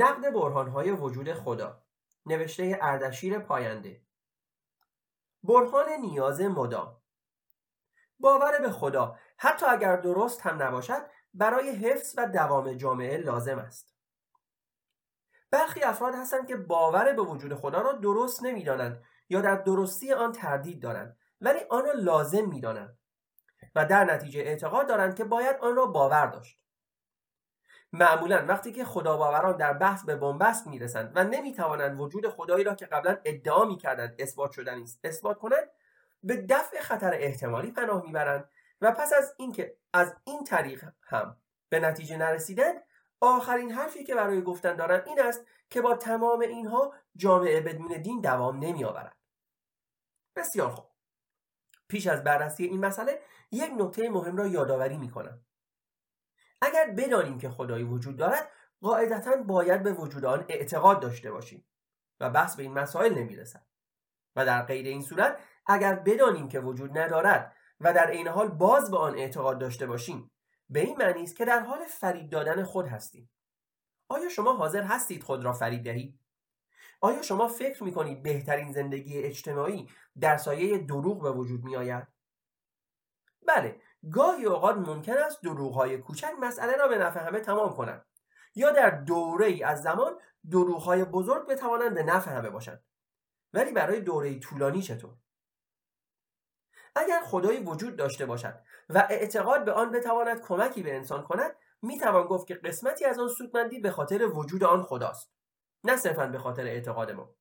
نقد برهانهای وجود خدا نوشته اردشیر پاینده. برهان نیاز مدام. باور به خدا حتی اگر درست هم نباشد برای حفظ و دوام جامعه لازم است. برخی افراد هستند که باور به وجود خدا را درست نمی‌دانند یا در درستی آن تردید دارند ولی آن را لازم می‌دانند و در نتیجه اعتقاد دارند که باید آن را باور داشت. معمولا وقتی که خدا باوران در بحث به بنبست می‌رسند و نمی‌توانند وجود خدایی را که قبلا ادعا می‌کردند اثبات شدنی است اثبات کنند به دفع خطر احتمالی پناه می‌برند و پس از اینکه از این طریق هم به نتیجه نرسیدند آخرین حرفی که برای گفتن دارند این است که با تمام اینها جامعه بدون دین دوام نمیآورد. بسیار خوب. پیش از بررسی این مسئله یک نکته مهم را یادآوری می‌کنم. اگر بدانیم که خدایی وجود دارد قاعدتا باید به وجود آن اعتقاد داشته باشیم و بحث به این مسائل نمی‌رسد. و در غیر این صورت اگر بدانیم که وجود ندارد و در عین حال باز به آن اعتقاد داشته باشیم به این معنی است که در حال فرید دادن خود هستیم. آیا شما حاضر هستید خود را فرید دهید آیا شما فکر می کنید بهترین زندگی اجتماعی در سایه دروغ به وجود می آید؟ بله گاهی اوقات ممکن است دروغهای کوچک مسئله را به نفع همه تمام کنند یا در دوره ای از زمان دروغهای بزرگ بتوانند به نفع همه باشند. ولی برای دوره طولانی چطور؟ اگر خدایی وجود داشته باشد و اعتقاد به آن بتواند کمکی به انسان کند می‌توان گفت که قسمتی از آن سودمندی به خاطر وجود آن خداست نه صرفا به خاطر اعتقاد ما.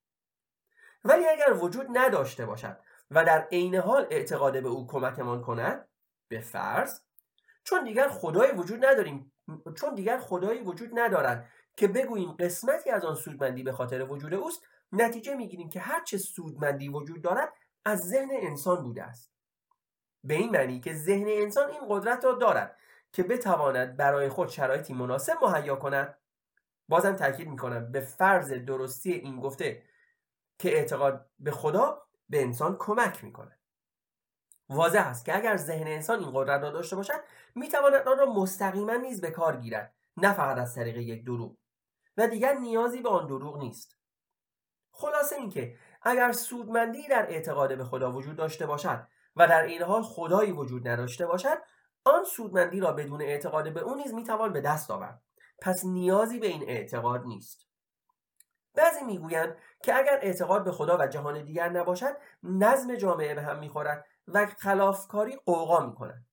ولی اگر وجود نداشته باشد و در عین حال اعتقاد به او کمکمان کند به فرض چون دیگر خدای وجود نداریم چون دیگر خدایی وجود ندارد که بگوییم قسمتی از آن سودمندی به خاطر وجود اوست نتیجه می‌گیریم که هرچه سودمندی وجود دارد از ذهن انسان بوده است. به این معنی که ذهن انسان این قدرت را دارد که بتواند برای خود شرایطی مناسب مهیا کند. بازم تاکید می‌کنم به فرض درستی این گفته که اعتقاد به خدا به انسان کمک می‌کنه واضح است که اگر ذهن انسان این قدرت را داشته باشد می‌تواند آن را مستقیما نیز به کار گیرد نه فقط از طریق یک دروغ. و دیگر نیازی به آن دروغ نیست. خلاصه اینکه اگر سودمندی در اعتقاد به خدا وجود داشته باشد و در این حال خدایی وجود نداشته باشد آن سودمندی را بدون اعتقاد به او نیز می‌توان به دست آورد. پس نیازی به این اعتقاد نیست. بعضی می‌گویند که اگر اعتقاد به خدا و جهان دیگر نباشد نظم جامعه به هم می‌خورد و خلافکاری قوقا می‌کنند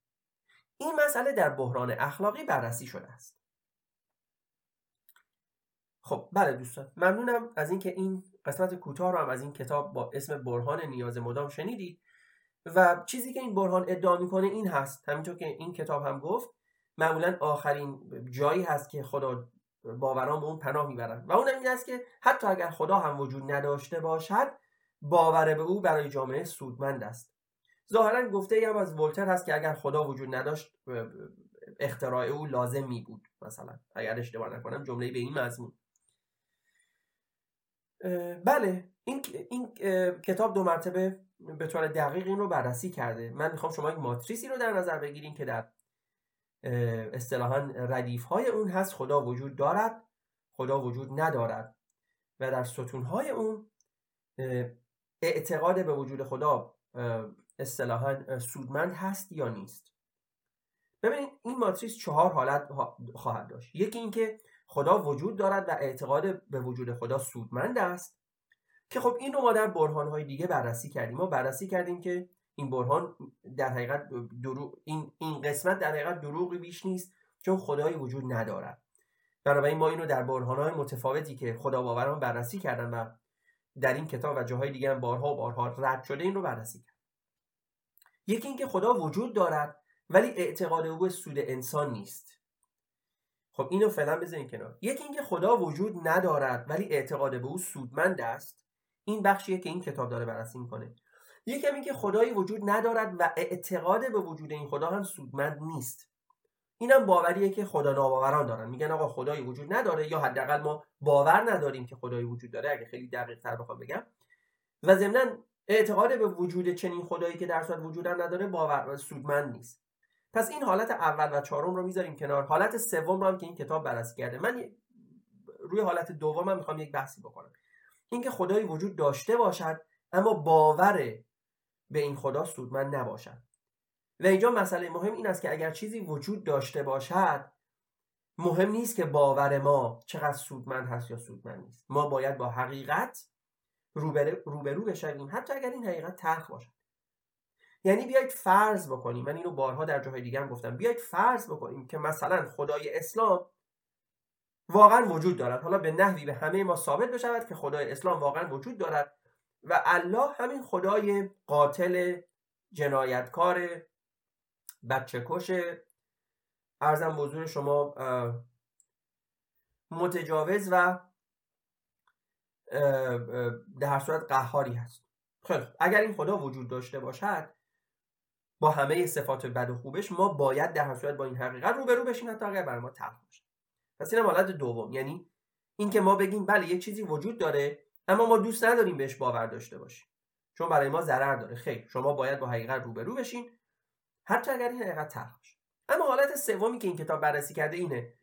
این مسئله در بحران اخلاقی بررسی شده است. خب بله دوستان. ممنونم از اینکه این قسمت کوتاه رو هم از این کتاب با اسم برهان نیاز مدام شنیدید و چیزی که این برهان ادعا می‌کنه این هست. همینطور که این کتاب هم گفت معمولا آخرین جایی هست که خدا باوران به اون پناه می‌برن. و اون این است که حتی اگر خدا هم وجود نداشته باشد باور به او برای جامعه سودمند است. ظاهرا گفته ای هم از ولتر هست که اگر خدا وجود نداشت اختراع او لازم می بود مثلا. اگر اشتباه نکنم جمله به این مضمون. بله این, این کتاب دو مرتبه به طور دقیق این رو بررسی کرده. من می‌خوام شما یک ماتریسی رو در نظر بگیریم که در اصطلاحا ردیف های اون هست خدا وجود دارد خدا وجود ندارد. و در ستون های اون اعتقاد به وجود خدا اصطلاحا سودمند هست یا نیست. ببینید این ماتریس چهار حالت خواهد داشت. یکی اینکه خدا وجود دارد و اعتقاد به وجود خدا سودمند است. که خب این رو ما در برهان های دیگه بررسی کردیم. ما بررسی کردیم که این برهان در حقیقت دروغ این این قسمت در حقیقت دروغی بیش نیست چون خدایی وجود ندارد بنابراین ما اینو در برهان های متفاوتی که خدا باوران بررسی کردن و در این کتاب و جاهای دیگه هم بارها و بارها رد شده این رو بررسی کرد یکی اینکه خدا وجود دارد ولی اعتقاد او به سود انسان نیست. خب اینو فعلا بذارین کنار. یکی اینکه خدا وجود ندارد ولی اعتقاد به او سودمند است. این بخشیه که این کتاب داره بررسی می‌کنه. یکم اینکه خدایی وجود ندارد و اعتقاد به وجود این خدا هم سودمند نیست. اینم باوریه که خدا ناباوران دارن. میگن آقا خدایی وجود نداره یا حداقل ما باور نداریم که خدایی وجود داره اگه خیلی دقیق تر بخوام بگم. و ضمنا اعتقاد به وجود چنین خدایی که در صورت وجود نداره باور سودمند نیست. پس این حالت اول و چهارم رو می‌ذاریم کنار. حالت سوم رو هم که این کتاب بررسی کرده. من روی حالت دوم من می‌خوام یک بحثی بکنم. اینکه خدایی وجود داشته باشد اما باور به این خدا سودمند نباشد و اینجا مسئله مهم این است که اگر چیزی وجود داشته باشد مهم نیست که باور ما چقدر سودمند هست یا سودمند نیست. ما باید با حقیقت روبرو, بشویم حتی اگر این حقیقت تلخ باشد. یعنی بیایید فرض بکنیم من اینو بارها در جاهای دیگه هم گفتم بیایید فرض بکنیم که مثلا خدای اسلام واقعا وجود دارد. حالا به نحوی به همه ما ثابت بشود که خدای اسلام واقعا وجود دارد. و الله همین خدای قاتل جنایتکار بچه کش ارزم بزرگ شما متجاوز و در صورت قهاری هست. خیلی اگر این خدا وجود داشته باشد با همه صفات بد و خوبش ما باید در صورت با این حقیقت روبرو بشیم حتی اگر برای ما تلخ باشه. پس این حالت دوم. یعنی اینکه ما بگیم بله یه چیزی وجود داره اما ما دوست نداریم بهش باور داشته باشیم. چون برای ما ضرر داره. خیر شما باید با حقیقت روبرو بشین. حتی اگر این حقیقت تلخ باشه. اما حالت سومی که این کتاب بررسی کرده اینه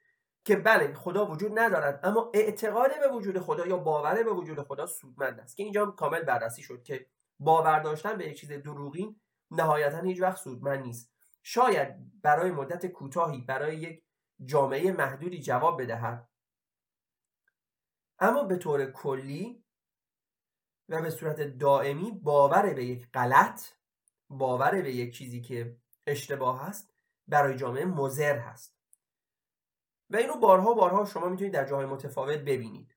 که بله خدا وجود ندارد اما اعتقاد به وجود خدا یا باور به وجود خدا سودمند است. که اینجا کامل بررسی شد که باور داشتن به یک چیز دروغین نهایتا هیچ وقت سودمند نیست. شاید برای مدت کوتاهی برای یک جامعه محدودی جواب بدهد. اما به طور کلی و به صورت دائمی باور به یک غلط باور به یک چیزی که اشتباه هست برای جامعه مزر هست. و اینو بارها بارها شما می‌تونید در جاهای متفاوت ببینید.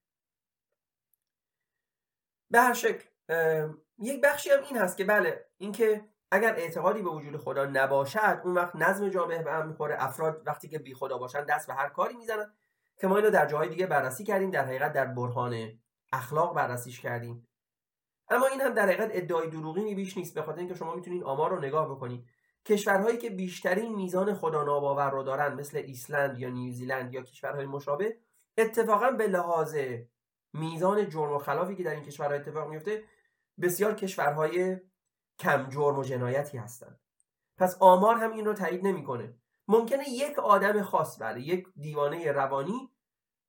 به هر شکل یک بخشی هم این هست که بله اینکه اگر اعتقادی به وجود خدا نباشد اون وقت نظم جامعه به هم می‌خوره افراد وقتی که بی خدا باشن دست به هر کاری می‌زنن. که ما اینو در جاهای دیگه بررسی کردیم در حقیقت در برهان اخلاق بررسیش کردیم. اما این هم در حقیقت ادعای دروغی بیش نیست به خاطر اینکه شما می‌تونید آمار رو نگاه بکنید. کشورهایی که بیشترین میزان خدا ناباور رو دارن مثل ایسلند یا نیوزیلند یا کشورهای مشابه اتفاقا به لحاظ میزان جرم و خلافی که در این کشورها اتفاق میفته بسیار کشورهای کم جرم و جنایتی هستند. پس آمار هم این رو تایید نمی‌کنه. ممکنه یک آدم خاص بله یک دیوانه روانی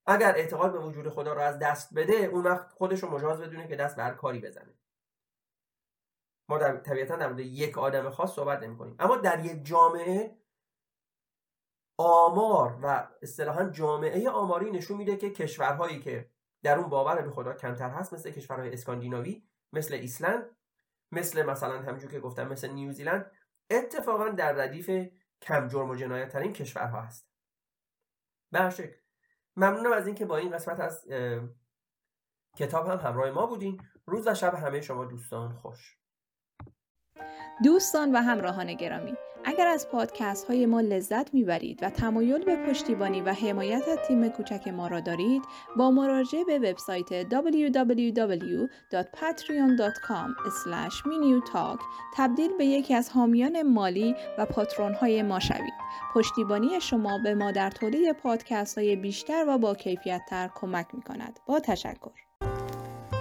اگر اعتقاد به وجود خدا رو از دست بده اون وقت خودش رو مجاز بدونه که دست به هر کاری بزنه. ما در طبیعتا در مورد یک آدم خاص صحبت نمی کنیم اما در یک جامعه آمار و اصطلاحا جامعه آماری نشون میده که کشورهایی که در اون باور به خدا کمتر هست مثل کشورهای اسکاندیناوی مثل ایسلند مثل مثلا همونجور که گفتم مثل نیوزیلند اتفاقا در ردیف کم جرم و جنایت ترین کشورها هست. به شکل ممنونم از اینکه با این قسمت از کتاب هم همراه ما بودین. روز و شب همه شما دوستان خوش. دوستان و همراهان گرامی اگر از پادکست های ما لذت می‌برید و تمایل به پشتیبانی و حمایت از تیم کوچک ما را دارید با مراجعه به وبسایت www.patreon.com talk تبدیل به یکی از حامیان مالی و patron های ما شوید. پشتیبانی شما به ما در تولید پادکست های بیشتر و با کیفیت تر کمک می کند با تشکر.